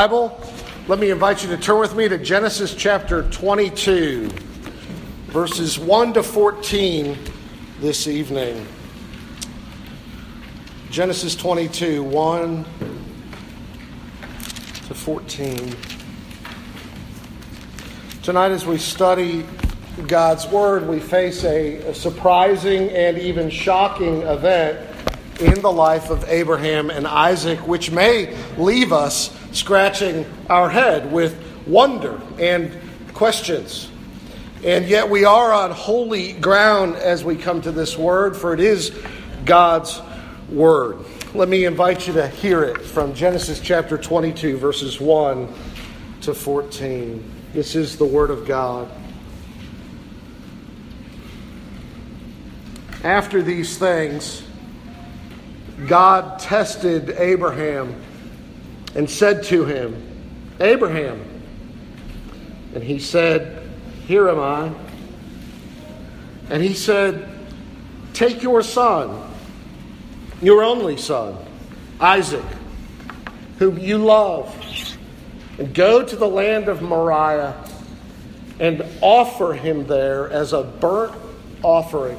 Bible, let me invite you to turn with me to Genesis chapter 22, verses 1 to 14 this evening. Genesis 22, 1 to 14. Tonight, as we study God's Word, we face a, a surprising and even shocking event in the life of Abraham and Isaac, which may leave us scratching our head with wonder and questions. And yet we are on holy ground as we come to this word, for it is God's word. Let me invite you to hear it from Genesis chapter 22, verses 1 to 14. This is the word of God. After these things, God tested Abraham and said to him, Abraham. And he said, Here am I. And he said, Take your son, your only son, Isaac, whom you love, and go to the land of Moriah and offer him there as a burnt offering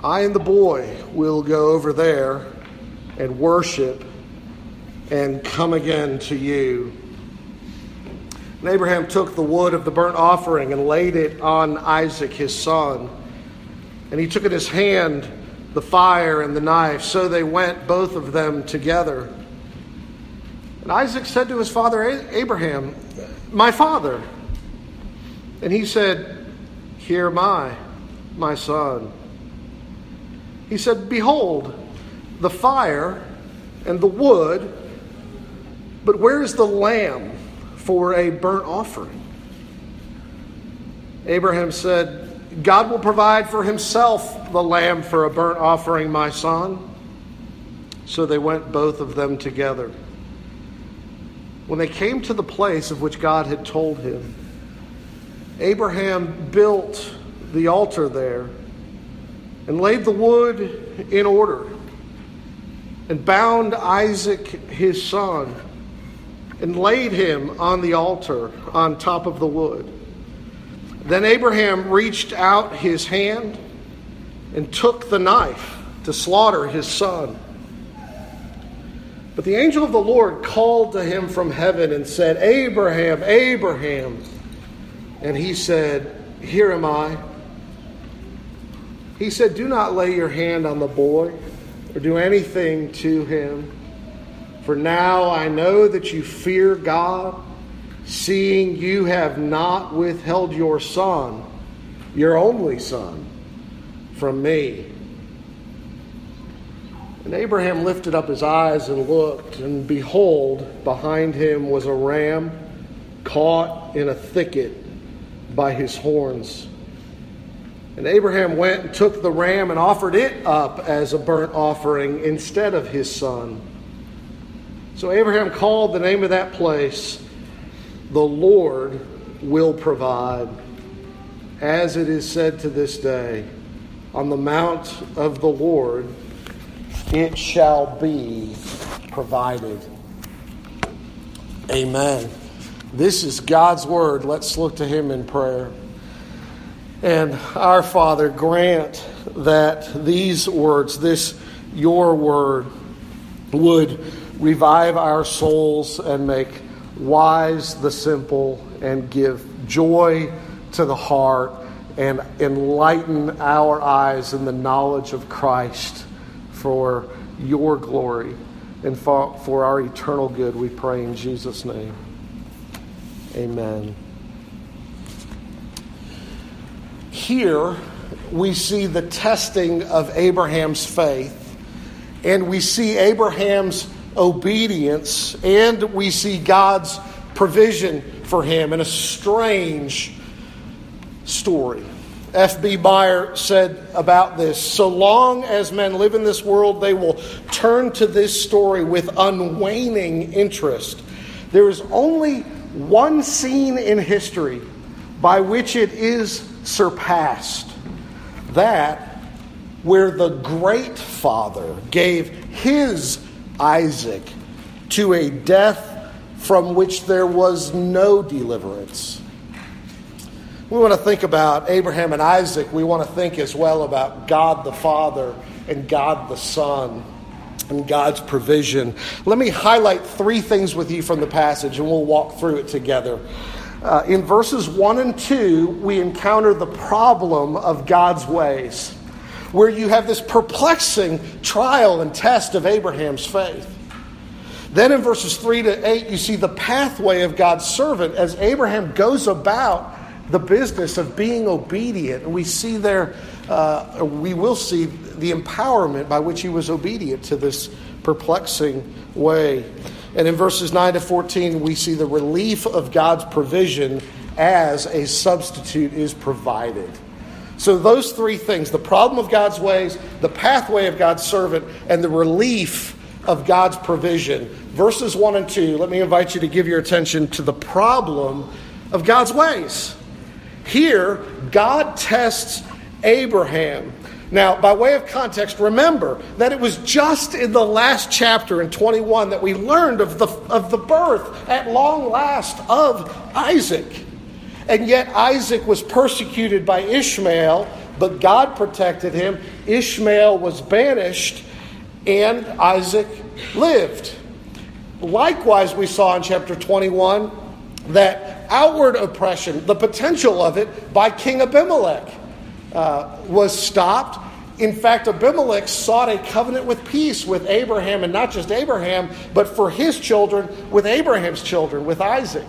I and the boy will go over there and worship and come again to you. And Abraham took the wood of the burnt offering and laid it on Isaac his son. And he took in his hand the fire and the knife. So they went, both of them together. And Isaac said to his father Abraham, My father. And he said, Here am I, my son. He said, Behold, the fire and the wood, but where is the lamb? for a burnt offering. Abraham said, God will provide for himself the lamb for a burnt offering, my son. So they went both of them together. When they came to the place of which God had told him, Abraham built the altar there and laid the wood in order and bound Isaac his son and laid him on the altar on top of the wood. Then Abraham reached out his hand and took the knife to slaughter his son. But the angel of the Lord called to him from heaven and said, Abraham, Abraham. And he said, Here am I. He said, Do not lay your hand on the boy or do anything to him. For now I know that you fear God, seeing you have not withheld your son, your only son, from me. And Abraham lifted up his eyes and looked, and behold, behind him was a ram caught in a thicket by his horns. And Abraham went and took the ram and offered it up as a burnt offering instead of his son. So Abraham called the name of that place, The Lord will provide, as it is said to this day, on the mount of the Lord it shall be provided. Amen. This is God's word. Let's look to him in prayer. And our Father, grant that these words, this your word, would revive our souls and make wise the simple and give joy to the heart and enlighten our eyes in the knowledge of Christ for your glory and for, for our eternal good, we pray in Jesus' name. Amen. Here we see the testing of Abraham's faith, and we see Abraham's obedience, and we see God's provision for him in a strange story. F.B. Meyer said about this So long as men live in this world, they will turn to this story with unwaning interest. There is only one scene in history by which it is surpassed that where the great father gave his Isaac to a death from which there was no deliverance. We want to think about Abraham and Isaac. We want to think as well about God the Father and God the Son and God's provision. Let me highlight three things with you from the passage and we'll walk through it together. Uh, in verses 1 and 2, we encounter the problem of God's ways, where you have this perplexing trial and test of Abraham's faith. Then in verses 3 to 8, you see the pathway of God's servant as Abraham goes about the business of being obedient. And we see there, uh, we will see the empowerment by which he was obedient to this perplexing way. And in verses 9 to 14, we see the relief of God's provision as a substitute is provided. So, those three things the problem of God's ways, the pathway of God's servant, and the relief of God's provision. Verses 1 and 2, let me invite you to give your attention to the problem of God's ways. Here, God tests Abraham. Now, by way of context, remember that it was just in the last chapter in 21 that we learned of the, of the birth at long last of Isaac. And yet, Isaac was persecuted by Ishmael, but God protected him. Ishmael was banished, and Isaac lived. Likewise, we saw in chapter 21 that outward oppression, the potential of it, by King Abimelech uh, was stopped. In fact, Abimelech sought a covenant with peace with Abraham, and not just Abraham, but for his children, with Abraham's children, with Isaac.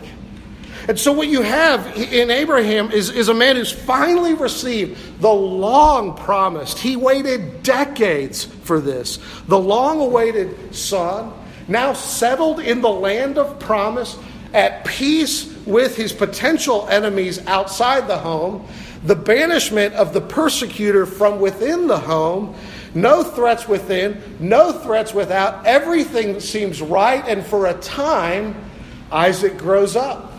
And so, what you have in Abraham is, is a man who's finally received the long promised, he waited decades for this, the long awaited son, now settled in the land of promise, at peace with his potential enemies outside the home, the banishment of the persecutor from within the home, no threats within, no threats without, everything seems right, and for a time, Isaac grows up.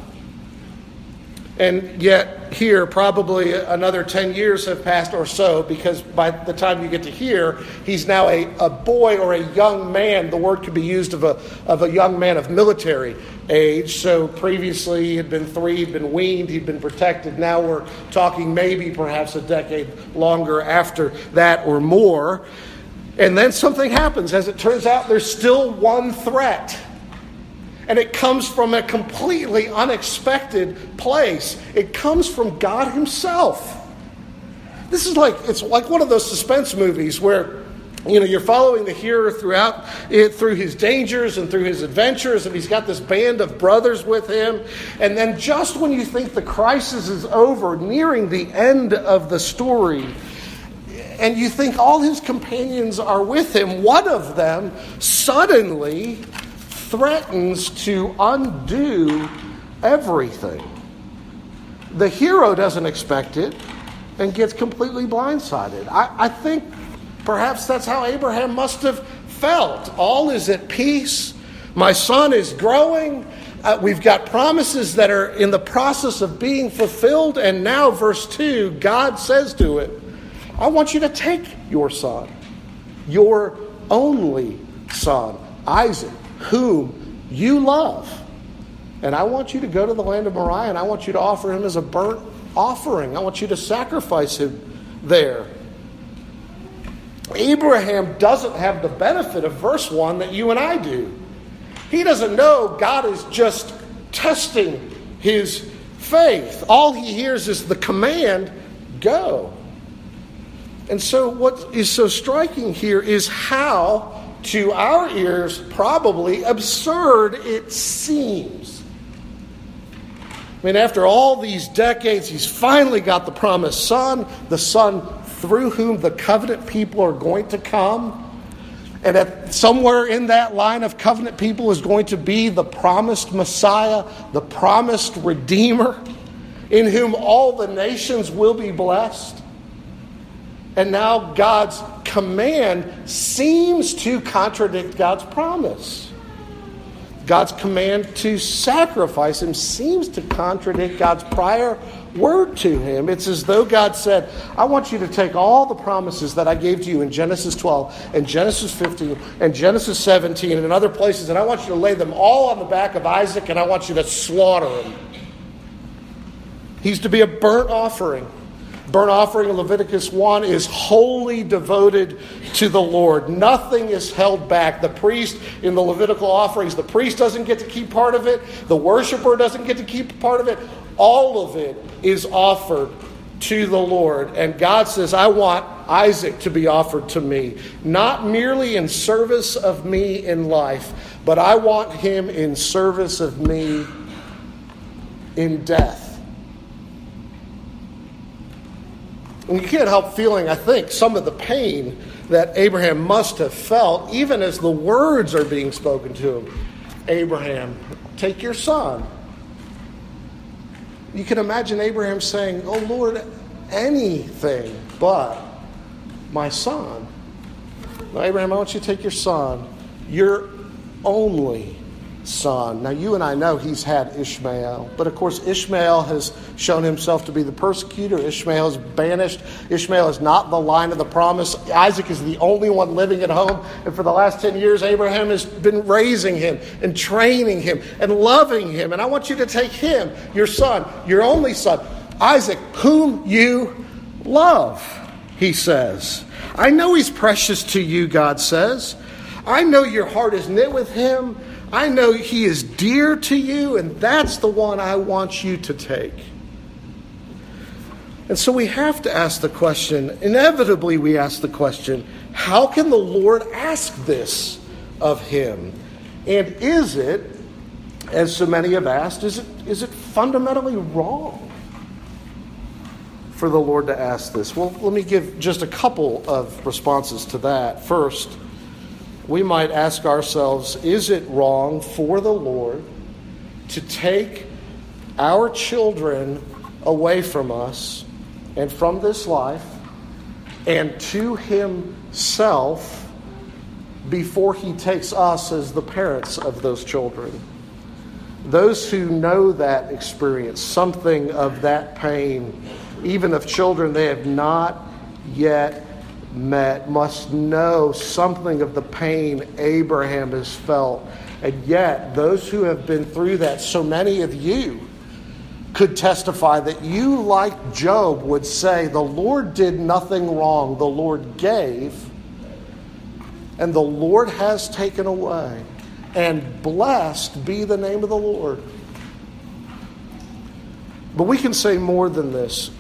And yet, here, probably another 10 years have passed or so, because by the time you get to here, he's now a, a boy or a young man. The word could be used of a, of a young man of military age. So previously, he had been three, he'd been weaned, he'd been protected. Now we're talking maybe perhaps a decade longer after that or more. And then something happens. As it turns out, there's still one threat and it comes from a completely unexpected place. It comes from God Himself. This is like it's like one of those suspense movies where you know you're following the hero throughout it through his dangers and through his adventures and he's got this band of brothers with him and then just when you think the crisis is over nearing the end of the story and you think all his companions are with him one of them suddenly threatens to undo everything. The hero doesn't expect it and gets completely blindsided. I, I think perhaps that's how Abraham must have felt. All is at peace. My son is growing. Uh, we've got promises that are in the process of being fulfilled. And now, verse 2, God says to it, I want you to take your son, your only son, Isaac, whom you love. And I want you to go to the land of Moriah and I want you to offer him as a burnt offering. I want you to sacrifice him there. Abraham doesn't have the benefit of verse 1 that you and I do. He doesn't know God is just testing his faith. All he hears is the command go. And so, what is so striking here is how to our ears, probably absurd it seems. I mean, after all these decades, he's finally got the promised son, the son through whom the covenant people are going to come. And that somewhere in that line of covenant people is going to be the promised Messiah, the promised Redeemer, in whom all the nations will be blessed. And now God's command seems to contradict God's promise. God's command to sacrifice him seems to contradict God's prior word to him. It's as though God said, I want you to take all the promises that I gave to you in Genesis 12 and Genesis 15 and Genesis 17 and in other places, and I want you to lay them all on the back of Isaac and I want you to slaughter him. He's to be a burnt offering burnt offering in Leviticus 1 is wholly devoted to the Lord. Nothing is held back. The priest in the Levitical offerings, the priest doesn't get to keep part of it, the worshiper doesn't get to keep part of it. All of it is offered to the Lord. And God says, I want Isaac to be offered to me, not merely in service of me in life, but I want him in service of me in death. And you can't help feeling, I think, some of the pain that Abraham must have felt, even as the words are being spoken to him Abraham, take your son. You can imagine Abraham saying, Oh Lord, anything but my son. Now, Abraham, I want you to take your son, your only son. Now, you and I know he's had Ishmael, but of course, Ishmael has shown himself to be the persecutor. Ishmael is banished. Ishmael is not the line of the promise. Isaac is the only one living at home, and for the last 10 years, Abraham has been raising him and training him and loving him. And I want you to take him, your son, your only son, Isaac, whom you love, he says. I know he's precious to you, God says. I know your heart is knit with him. I know He is dear to you, and that's the one I want you to take. And so we have to ask the question, inevitably, we ask the question how can the Lord ask this of Him? And is it, as so many have asked, is it, is it fundamentally wrong for the Lord to ask this? Well, let me give just a couple of responses to that. First, we might ask ourselves is it wrong for the Lord to take our children away from us and from this life and to Himself before He takes us as the parents of those children? Those who know that experience, something of that pain, even of children they have not yet met must know something of the pain Abraham has felt. And yet, those who have been through that, so many of you, could testify that you, like Job, would say, The Lord did nothing wrong. The Lord gave, and the Lord has taken away. And blessed be the name of the Lord. But we can say more than this.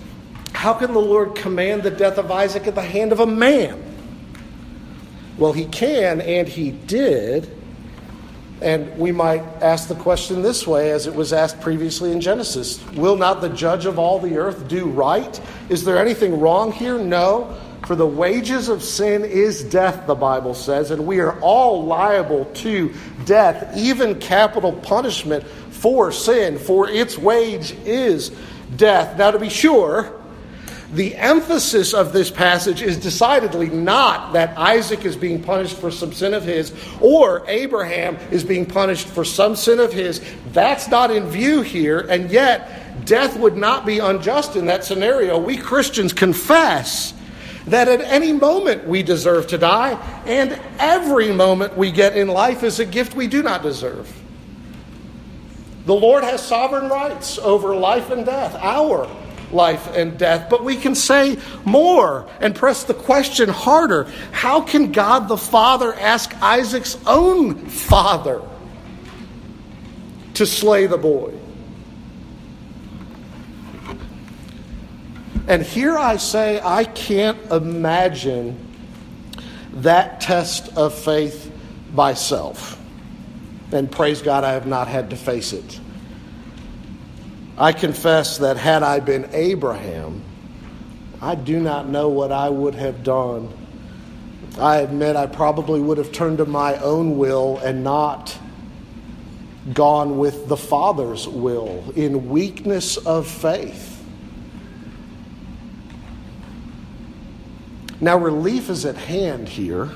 How can the Lord command the death of Isaac at the hand of a man? Well, he can, and he did. And we might ask the question this way, as it was asked previously in Genesis Will not the judge of all the earth do right? Is there anything wrong here? No. For the wages of sin is death, the Bible says, and we are all liable to death, even capital punishment for sin, for its wage is death. Now, to be sure, the emphasis of this passage is decidedly not that Isaac is being punished for some sin of his or Abraham is being punished for some sin of his. That's not in view here, and yet death would not be unjust in that scenario. We Christians confess that at any moment we deserve to die, and every moment we get in life is a gift we do not deserve. The Lord has sovereign rights over life and death, our life and death. But we can say more and press the question harder how can God the Father ask Isaac's own father to slay the boy? And here I say, I can't imagine that test of faith by self. And praise God, I have not had to face it. I confess that had I been Abraham, I do not know what I would have done I admit I probably would have turned to my own will and not gone with the Father's will in weakness of faith. Now, relief is at hand here.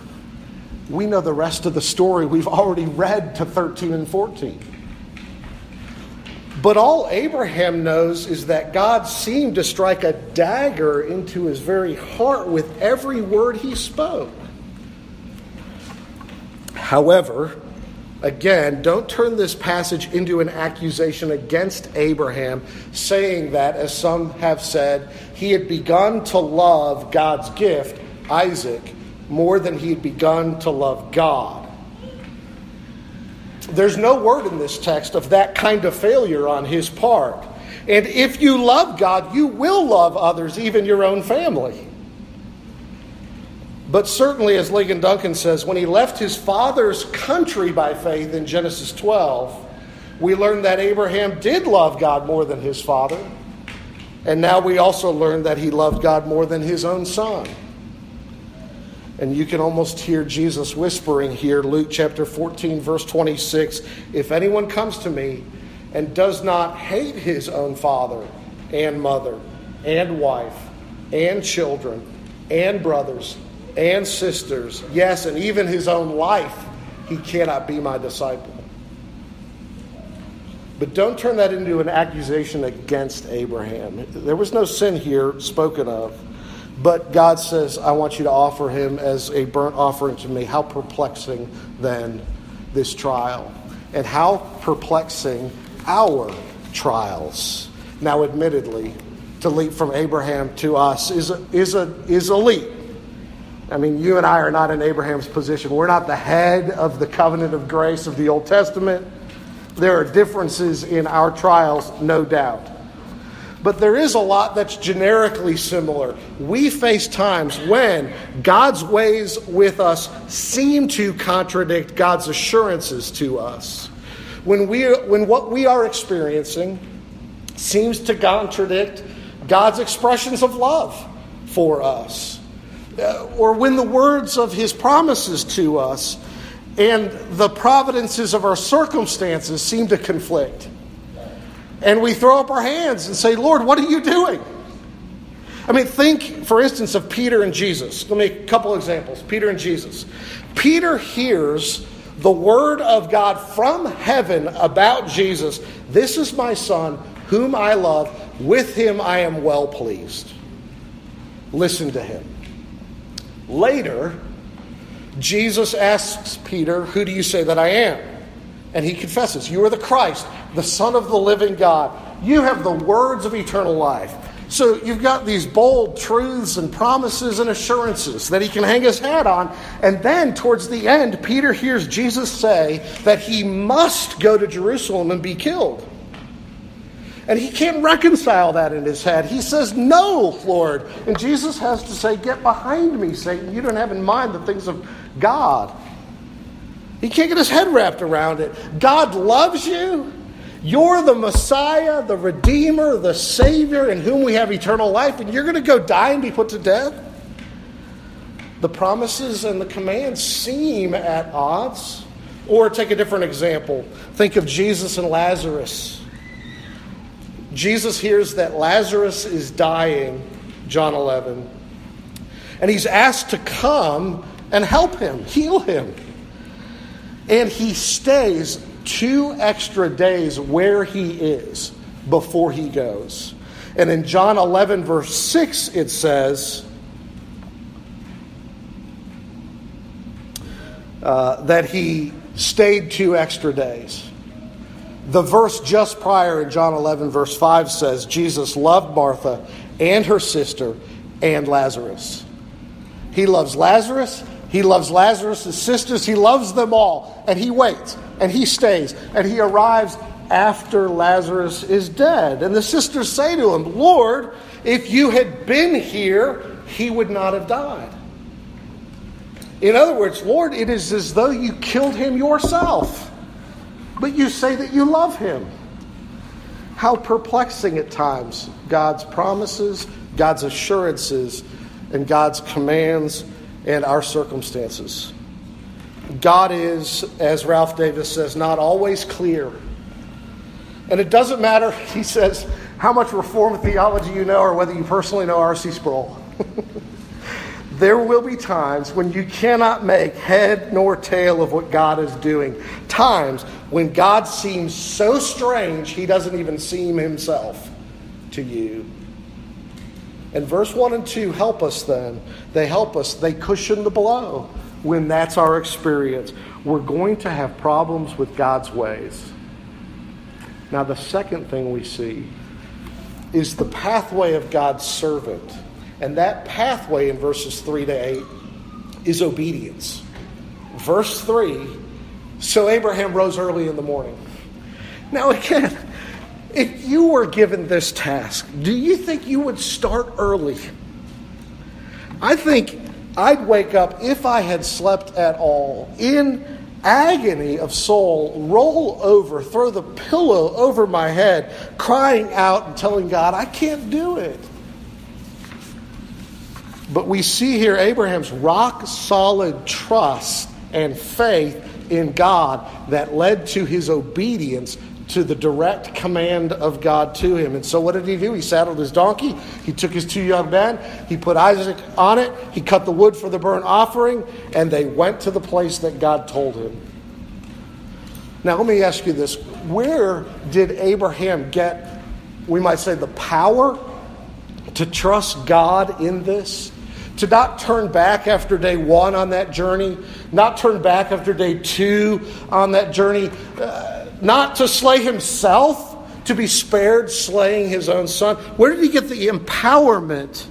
We know the rest of the story. We've already read to 13 and 14. But all Abraham knows is that God seemed to strike a dagger into his very heart with every word he spoke. However, again, don't turn this passage into an accusation against Abraham, saying that, as some have said, he had begun to love God's gift, Isaac, more than he had begun to love God. There's no word in this text of that kind of failure on his part. And if you love God, you will love others, even your own family. But certainly, as Ligon Duncan says, when he left his father's country by faith in Genesis 12, we learn that Abraham did love God more than his father. And now we also learn that he loved God more than his own son. And you can almost hear Jesus whispering here, Luke chapter 14, verse 26 If anyone comes to me and does not hate his own father and mother and wife and children and brothers and sisters, yes, and even his own life, he cannot be my disciple. But don't turn that into an accusation against Abraham. There was no sin here spoken of. But God says, I want you to offer him as a burnt offering to me. How perplexing then this trial, and how perplexing our trials. Now, admittedly, to leap from Abraham to us is a, is a, is a leap. I mean, you and I are not in Abraham's position. We're not the head of the covenant of grace of the Old Testament. There are differences in our trials, no doubt. But there is a lot that's generically similar. We face times when God's ways with us seem to contradict God's assurances to us. When, we, when what we are experiencing seems to contradict God's expressions of love for us uh, or when the words of his promises to us and the providences of our circumstances seem to conflict. And we throw up our hands and say, Lord, what are you doing? I mean, think, for instance, of Peter and Jesus. Let me a couple examples. Peter and Jesus. Peter hears the word of God from heaven about Jesus. This is my son, whom I love. With him I am well pleased. Listen to him. Later, Jesus asks Peter, Who do you say that I am? And he confesses, You are the Christ, the Son of the living God. You have the words of eternal life. So you've got these bold truths and promises and assurances that he can hang his hat on. And then towards the end, Peter hears Jesus say that he must go to Jerusalem and be killed. And he can't reconcile that in his head. He says, No, Lord. And Jesus has to say, Get behind me, Satan. You don't have in mind the things of God. He can't get his head wrapped around it. God loves you. You're the Messiah, the Redeemer, the Savior, in whom we have eternal life, and you're going to go die and be put to death? The promises and the commands seem at odds. Or take a different example. Think of Jesus and Lazarus. Jesus hears that Lazarus is dying, John 11, and he's asked to come and help him, heal him. And he stays two extra days where he is before he goes. And in John 11, verse 6, it says uh, that he stayed two extra days. The verse just prior in John 11, verse 5 says, Jesus loved Martha and her sister and Lazarus. He loves Lazarus. He loves Lazarus' sisters. He loves them all. And he waits and he stays and he arrives after Lazarus is dead. And the sisters say to him, Lord, if you had been here, he would not have died. In other words, Lord, it is as though you killed him yourself but you say that you love him. How perplexing at times God's promises, God's assurances, and God's commands and our circumstances. God is, as Ralph Davis says, not always clear. And it doesn't matter, he says, how much Reformed theology you know or whether you personally know R.C. Sproul. there will be times when you cannot make head nor tail of what God is doing. Times when God seems so strange, he doesn't even seem himself to you. And verse 1 and 2 help us then. They help us, they cushion the blow when that's our experience. We're going to have problems with God's ways. Now, the second thing we see is the pathway of God's servant. And that pathway in verses 3 to 8 is obedience. Verse 3 So Abraham rose early in the morning. Now, again, if you were given this task, do you think you would start early? I think I'd wake up, if I had slept at all, in agony of soul, roll over, throw the pillow over my head, crying out and telling God, I can't do it. But we see here Abraham's rock solid trust and faith in God that led to his obedience to the direct command of God to him. And so, what did he do? He saddled his donkey, he took his two young men, he put Isaac on it, he cut the wood for the burnt offering, and they went to the place that God told him. Now, let me ask you this where did Abraham get, we might say, the power to trust God in this? To not turn back after day one on that journey, not turn back after day two on that journey. Uh, not to slay himself, to be spared slaying his own son? Where did he get the empowerment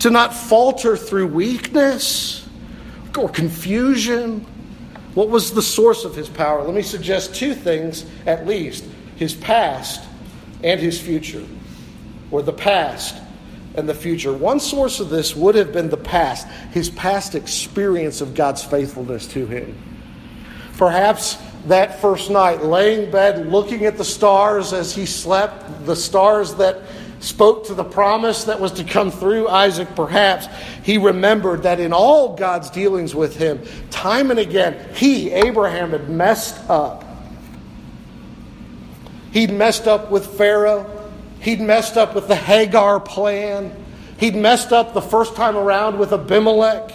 to not falter through weakness or confusion? What was the source of his power? Let me suggest two things at least his past and his future, or the past and the future. One source of this would have been the past, his past experience of God's faithfulness to him. Perhaps that first night, laying bed, looking at the stars as he slept, the stars that spoke to the promise that was to come through Isaac, perhaps he remembered that in all God's dealings with him, time and again, he, Abraham, had messed up. He'd messed up with Pharaoh, he'd messed up with the Hagar plan, he'd messed up the first time around with Abimelech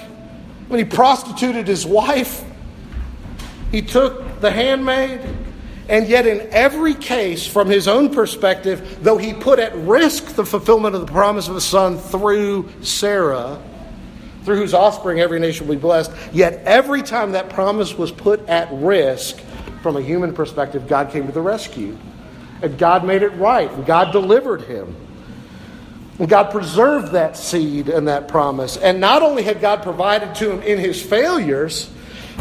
when he prostituted his wife. He took the handmaid, and yet, in every case, from his own perspective, though he put at risk the fulfillment of the promise of a son through Sarah, through whose offspring every nation will be blessed, yet every time that promise was put at risk, from a human perspective, God came to the rescue. And God made it right, and God delivered him. And God preserved that seed and that promise. And not only had God provided to him in his failures,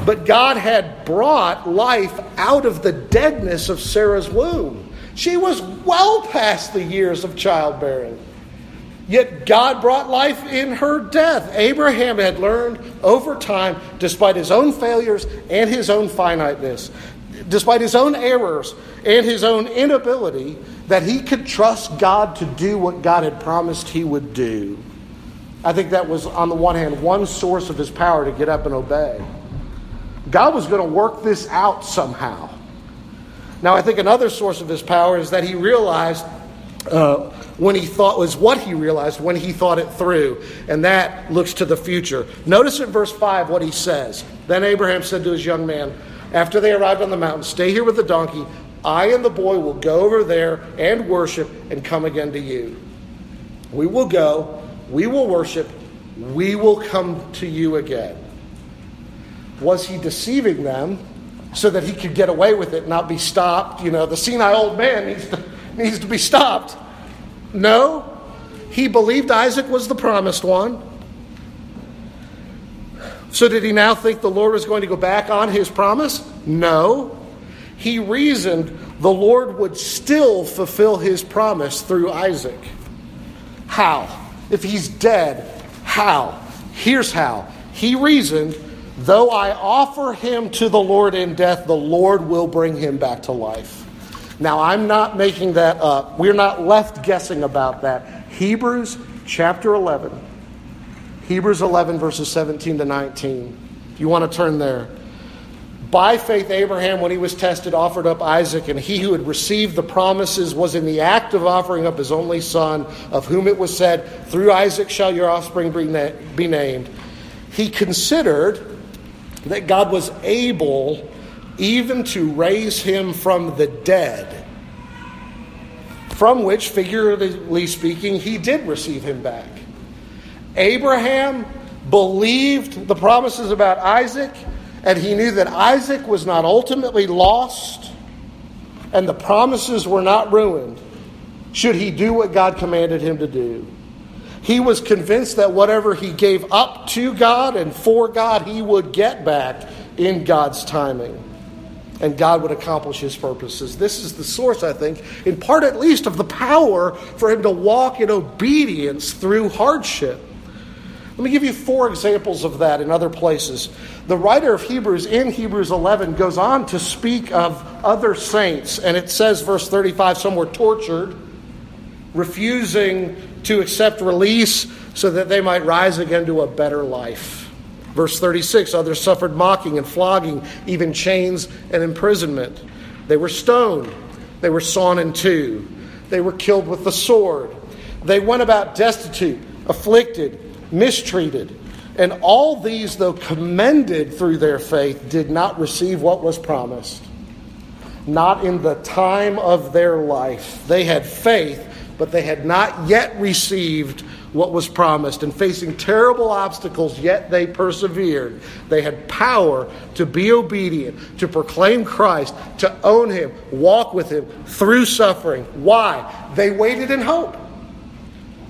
but God had brought life out of the deadness of Sarah's womb. She was well past the years of childbearing. Yet God brought life in her death. Abraham had learned over time, despite his own failures and his own finiteness, despite his own errors and his own inability, that he could trust God to do what God had promised he would do. I think that was, on the one hand, one source of his power to get up and obey. God was going to work this out somehow. Now, I think another source of his power is that he realized uh, when he thought was what he realized when he thought it through, and that looks to the future. Notice in verse 5 what he says. Then Abraham said to his young man, after they arrived on the mountain, Stay here with the donkey. I and the boy will go over there and worship and come again to you. We will go, we will worship, we will come to you again. Was he deceiving them so that he could get away with it and not be stopped? You know, the senile old man needs to, needs to be stopped. No, he believed Isaac was the promised one. So, did he now think the Lord was going to go back on his promise? No. He reasoned the Lord would still fulfill his promise through Isaac. How? If he's dead, how? Here's how. He reasoned Though I offer him to the Lord in death, the Lord will bring him back to life. Now, I'm not making that up. We're not left guessing about that. Hebrews chapter 11. Hebrews 11, verses 17 to 19. If you want to turn there. By faith, Abraham, when he was tested, offered up Isaac, and he who had received the promises was in the act of offering up his only son, of whom it was said, Through Isaac shall your offspring be named. He considered that God was able even to raise him from the dead, from which, figuratively speaking, he did receive him back. Abraham believed the promises about Isaac, and he knew that Isaac was not ultimately lost and the promises were not ruined should he do what God commanded him to do. He was convinced that whatever he gave up to God and for God, he would get back in God's timing. And God would accomplish his purposes. This is the source, I think, in part at least, of the power for him to walk in obedience through hardship. Let me give you four examples of that in other places. The writer of Hebrews in Hebrews 11 goes on to speak of other saints, and it says, verse 35, some were tortured, refusing to accept release so that they might rise again to a better life. Verse 36, others suffered mocking and flogging, even chains and imprisonment. They were stoned, they were sawn in two, they were killed with the sword. They went about destitute, afflicted, mistreated. And all these, though commended through their faith, did not receive what was promised. Not in the time of their life. They had faith, but they had not yet received what was promised. And facing terrible obstacles, yet they persevered. They had power to be obedient, to proclaim Christ, to own Him, walk with Him through suffering. Why? They waited in hope.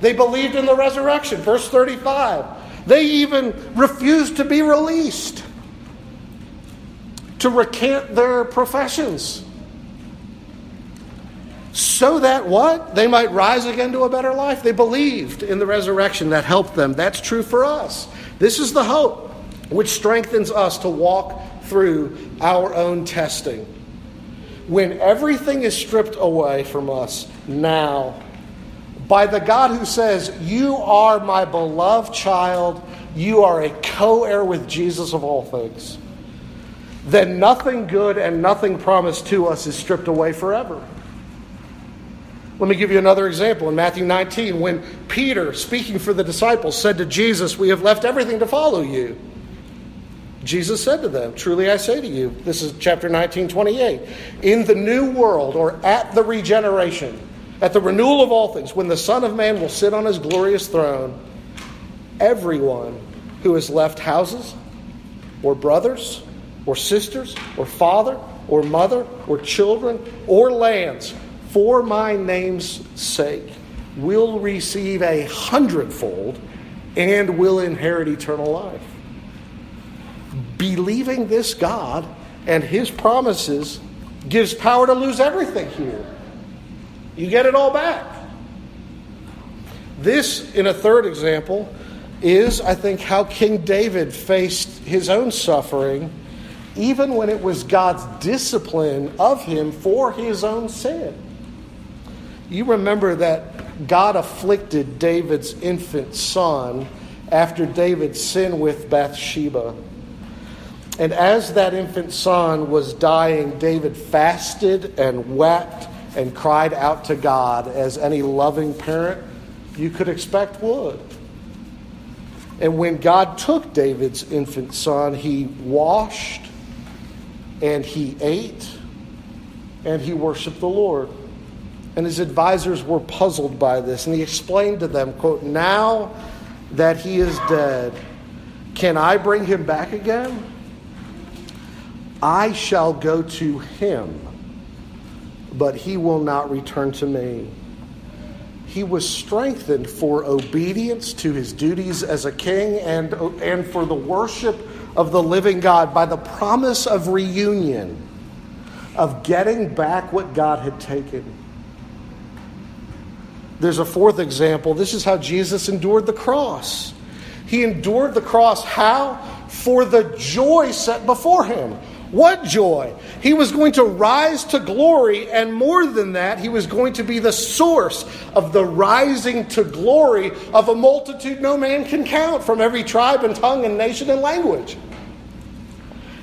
They believed in the resurrection. Verse 35. They even refused to be released to recant their professions. So that what? They might rise again to a better life. They believed in the resurrection that helped them. That's true for us. This is the hope which strengthens us to walk through our own testing. When everything is stripped away from us now, by the God who says, You are my beloved child, you are a co heir with Jesus of all things, then nothing good and nothing promised to us is stripped away forever. Let me give you another example in Matthew 19 when Peter, speaking for the disciples, said to Jesus, We have left everything to follow you. Jesus said to them, Truly I say to you, this is chapter 19, 28, in the new world or at the regeneration, at the renewal of all things, when the Son of Man will sit on his glorious throne, everyone who has left houses, or brothers, or sisters, or father, or mother, or children, or lands, for my name's sake, will receive a hundredfold and will inherit eternal life. Believing this God and his promises gives power to lose everything here you get it all back. This, in a third example, is, I think, how King David faced his own suffering, even when it was God's discipline of him for his own sin. You remember that God afflicted David's infant son after David sinned with Bathsheba. And as that infant son was dying, David fasted and wept and cried out to God as any loving parent you could expect would. And when God took David's infant son, he washed and he ate and he worshiped the Lord. And his advisors were puzzled by this. And he explained to them, quote, Now that he is dead, can I bring him back again? I shall go to him but he will not return to me. He was strengthened for obedience to his duties as a king and, and for the worship of the living God by the promise of reunion, of getting back what God had taken. There's a fourth example. This is how Jesus endured the cross. He endured the cross how? For the joy set before him. What joy? He was going to rise to glory, and more than that, he was going to be the source of the rising to glory of a multitude no man can count from every tribe and tongue and nation and language.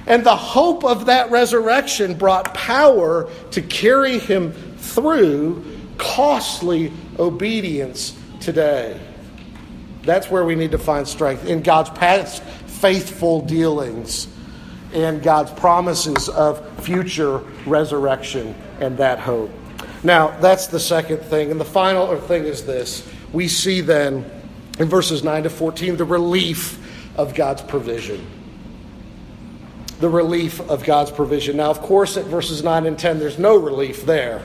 And the hope of that resurrection brought power to carry him through costly obedience today. That's where we need to find strength in God's past faithful dealings and God's promises of future resurrection and that hope. Now, that's the second thing. And the final thing is this we see then in verses 9 to 14 the relief of God's provision. The relief of God's provision. Now, of course, at verses 9 and 10, there's no relief there.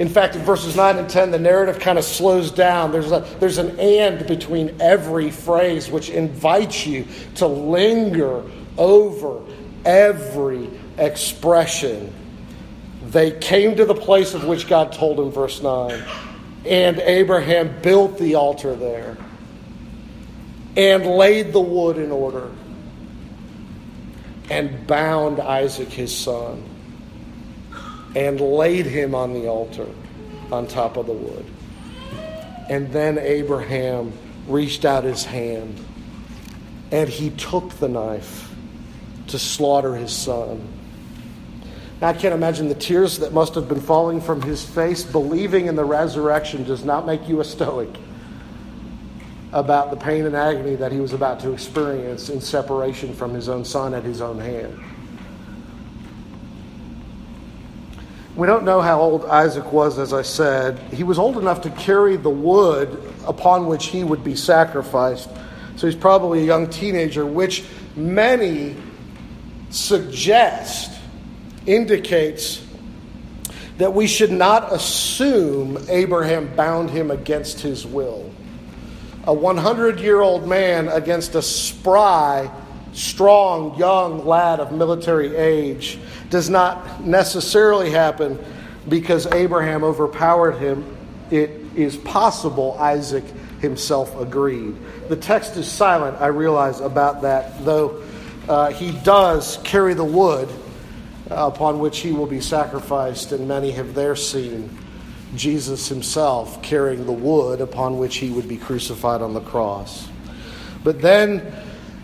In fact, in verses 9 and 10, the narrative kind of slows down. There's, a, there's an and between every phrase, which invites you to linger over every expression. They came to the place of which God told in verse 9. And Abraham built the altar there and laid the wood in order and bound Isaac his son and laid him on the altar on top of the wood. And then Abraham reached out his hand and he took the knife to slaughter his son. Now, I can't imagine the tears that must have been falling from his face. Believing in the resurrection does not make you a stoic about the pain and agony that he was about to experience in separation from his own son at his own hand. We don't know how old Isaac was, as I said. He was old enough to carry the wood upon which he would be sacrificed. So he's probably a young teenager, which many suggest indicates that we should not assume Abraham bound him against his will. A 100 year old man against a spry, strong, young lad of military age does not necessarily happen because Abraham overpowered him. It is possible Isaac himself agreed. The text is silent, I realize, about that, though uh, he does carry the wood upon which he will be sacrificed, and many have there seen Jesus himself carrying the wood upon which he would be crucified on the cross. But then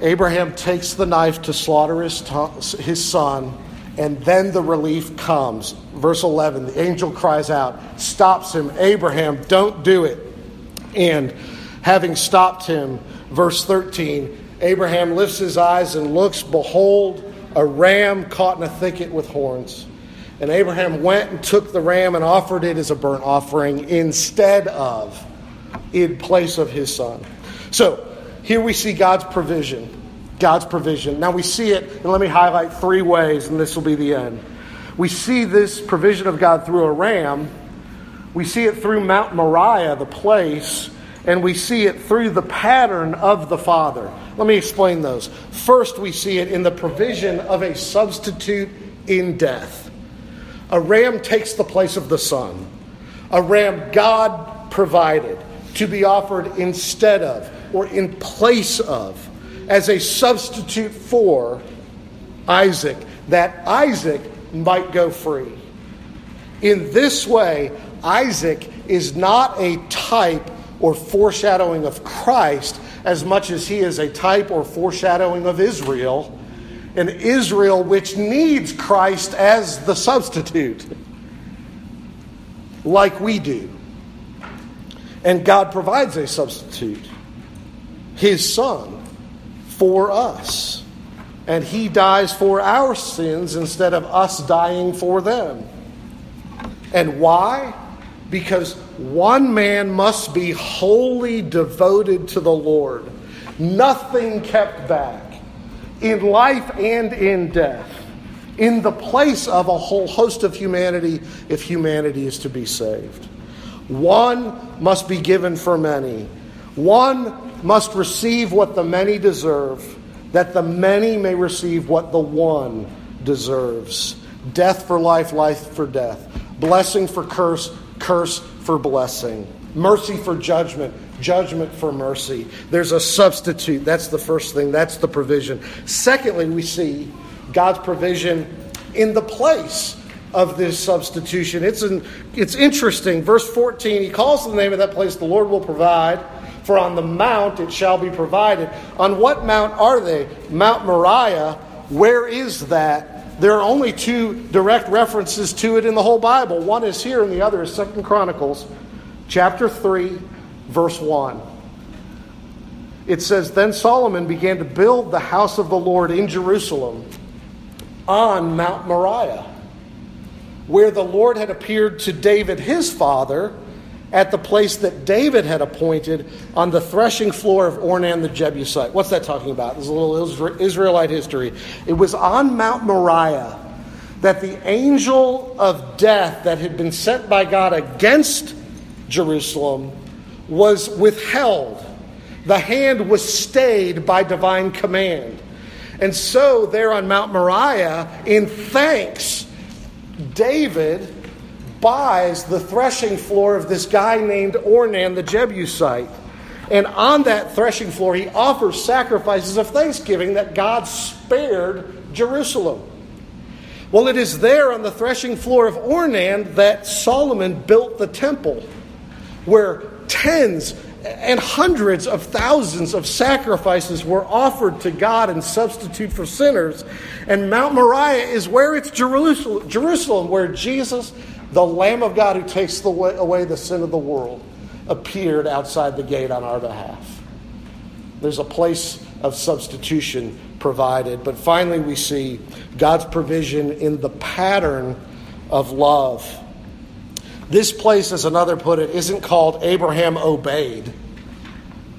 Abraham takes the knife to slaughter his, t- his son, and then the relief comes. Verse 11 the angel cries out, stops him, Abraham, don't do it. And having stopped him, verse 13, Abraham lifts his eyes and looks, behold, a ram caught in a thicket with horns. And Abraham went and took the ram and offered it as a burnt offering instead of, in place of his son. So here we see God's provision. God's provision. Now we see it, and let me highlight three ways, and this will be the end. We see this provision of God through a ram. We see it through Mount Moriah, the place, and we see it through the pattern of the Father. Let me explain those. First, we see it in the provision of a substitute in death. A ram takes the place of the son, a ram God provided to be offered instead of or in place of as a substitute for Isaac, that Isaac might go free. In this way, Isaac is not a type or foreshadowing of Christ as much as he is a type or foreshadowing of Israel, an Israel which needs Christ as the substitute, like we do. And God provides a substitute, his son, for us. And he dies for our sins instead of us dying for them. And why? because one man must be wholly devoted to the Lord, nothing kept back, in life and in death, in the place of a whole host of humanity if humanity is to be saved. One must be given for many. One must receive what the many deserve, that the many may receive what the one deserves. Death for life, life for death. Blessing for curse, curse for blessing, mercy for judgment, judgment for mercy. There's a substitute. That's the first thing, that's the provision. Secondly, we see God's provision in the place of this substitution. It's, an, it's interesting. Verse 14, he calls the name of that place, the Lord will provide, for on the mount it shall be provided. On what mount are they? Mount Moriah. Where is that? There are only two direct references to it in the whole Bible. One is here and the other is Second Chronicles chapter 3 verse 1. It says then Solomon began to build the house of the Lord in Jerusalem on Mount Moriah where the Lord had appeared to David his father at the place that David had appointed on the threshing floor of Ornan the Jebusite. What's that talking about? There's a little Israelite history. It was on Mount Moriah that the angel of death that had been sent by God against Jerusalem was withheld. The hand was stayed by divine command. And so, there on Mount Moriah, in thanks, David buys the threshing floor of this guy named Ornan the Jebusite. And on that threshing floor, he offers sacrifices of thanksgiving that God spared Jerusalem. Well, it is there on the threshing floor of Ornan that Solomon built the temple, where tens and hundreds of thousands of sacrifices were offered to God in substitute for sinners. And Mount Moriah is where it's Jerusalem, Jerusalem where Jesus the Lamb of God who takes away the sin of the world appeared outside the gate on our behalf. There's a place of substitution provided. But finally, we see God's provision in the pattern of love. This place, as another put it, isn't called Abraham obeyed.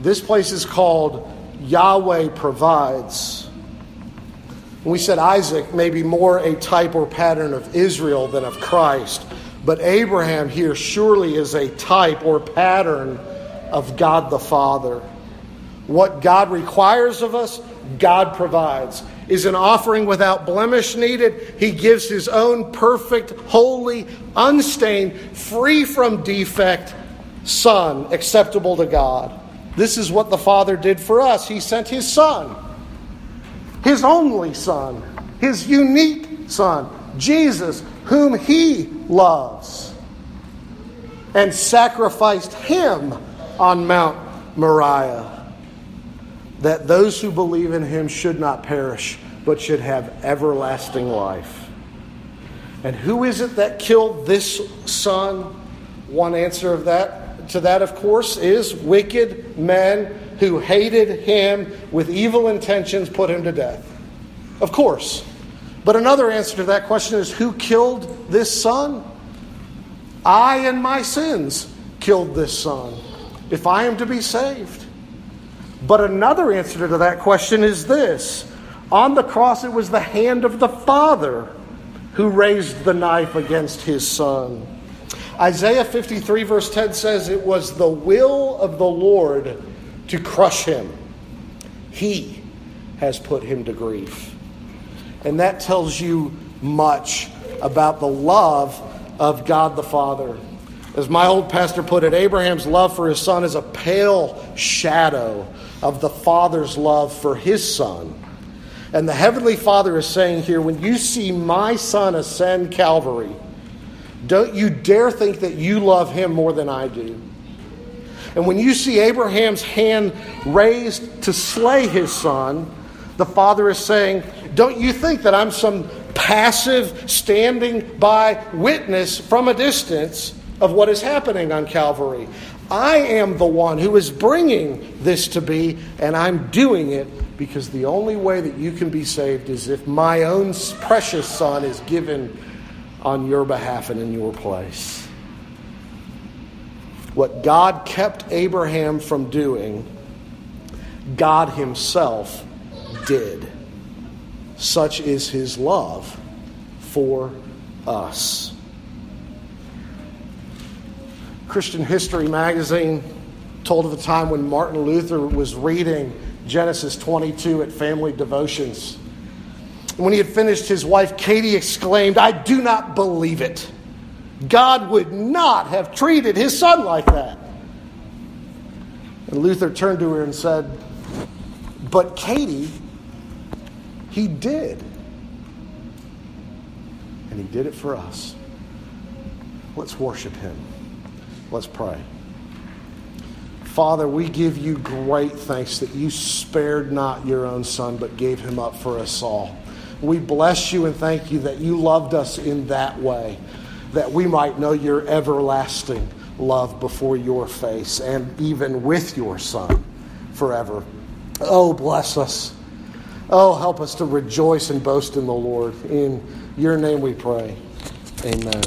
This place is called Yahweh provides. We said Isaac may be more a type or pattern of Israel than of Christ. But Abraham here surely is a type or pattern of God the Father. What God requires of us, God provides. Is an offering without blemish needed? He gives his own perfect, holy, unstained, free from defect Son, acceptable to God. This is what the Father did for us. He sent his Son, his only Son, his unique Son, Jesus, whom he loves, and sacrificed him on Mount Moriah, that those who believe in him should not perish, but should have everlasting life. And who is it that killed this son? One answer of that to that, of course, is wicked men who hated him with evil intentions put him to death. Of course. But another answer to that question is who killed this son? I and my sins killed this son, if I am to be saved. But another answer to that question is this on the cross, it was the hand of the Father who raised the knife against his son. Isaiah 53, verse 10 says, It was the will of the Lord to crush him. He has put him to grief. And that tells you much about the love of God the Father. As my old pastor put it, Abraham's love for his son is a pale shadow of the Father's love for his son. And the Heavenly Father is saying here when you see my son ascend Calvary, don't you dare think that you love him more than I do. And when you see Abraham's hand raised to slay his son, the Father is saying, Don't you think that I'm some passive, standing by witness from a distance of what is happening on Calvary? I am the one who is bringing this to be, and I'm doing it because the only way that you can be saved is if my own precious Son is given on your behalf and in your place. What God kept Abraham from doing, God Himself did. Such is his love for us. Christian History magazine told of a time when Martin Luther was reading Genesis 22 at family devotions. When he had finished, his wife Katie exclaimed, I do not believe it. God would not have treated his son like that. And Luther turned to her and said, But Katie, he did. and He did it for us. Let's worship Him. Let's pray. Father, we give you great thanks that you spared not your own Son, but gave him up for us all. We bless you and thank you that you loved us in that way, that we might know your everlasting love before your face and even with your Son forever. Oh, bless us. Oh, help us to rejoice and boast in the Lord. In your name we pray. Amen.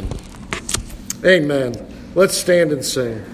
Amen. Let's stand and sing.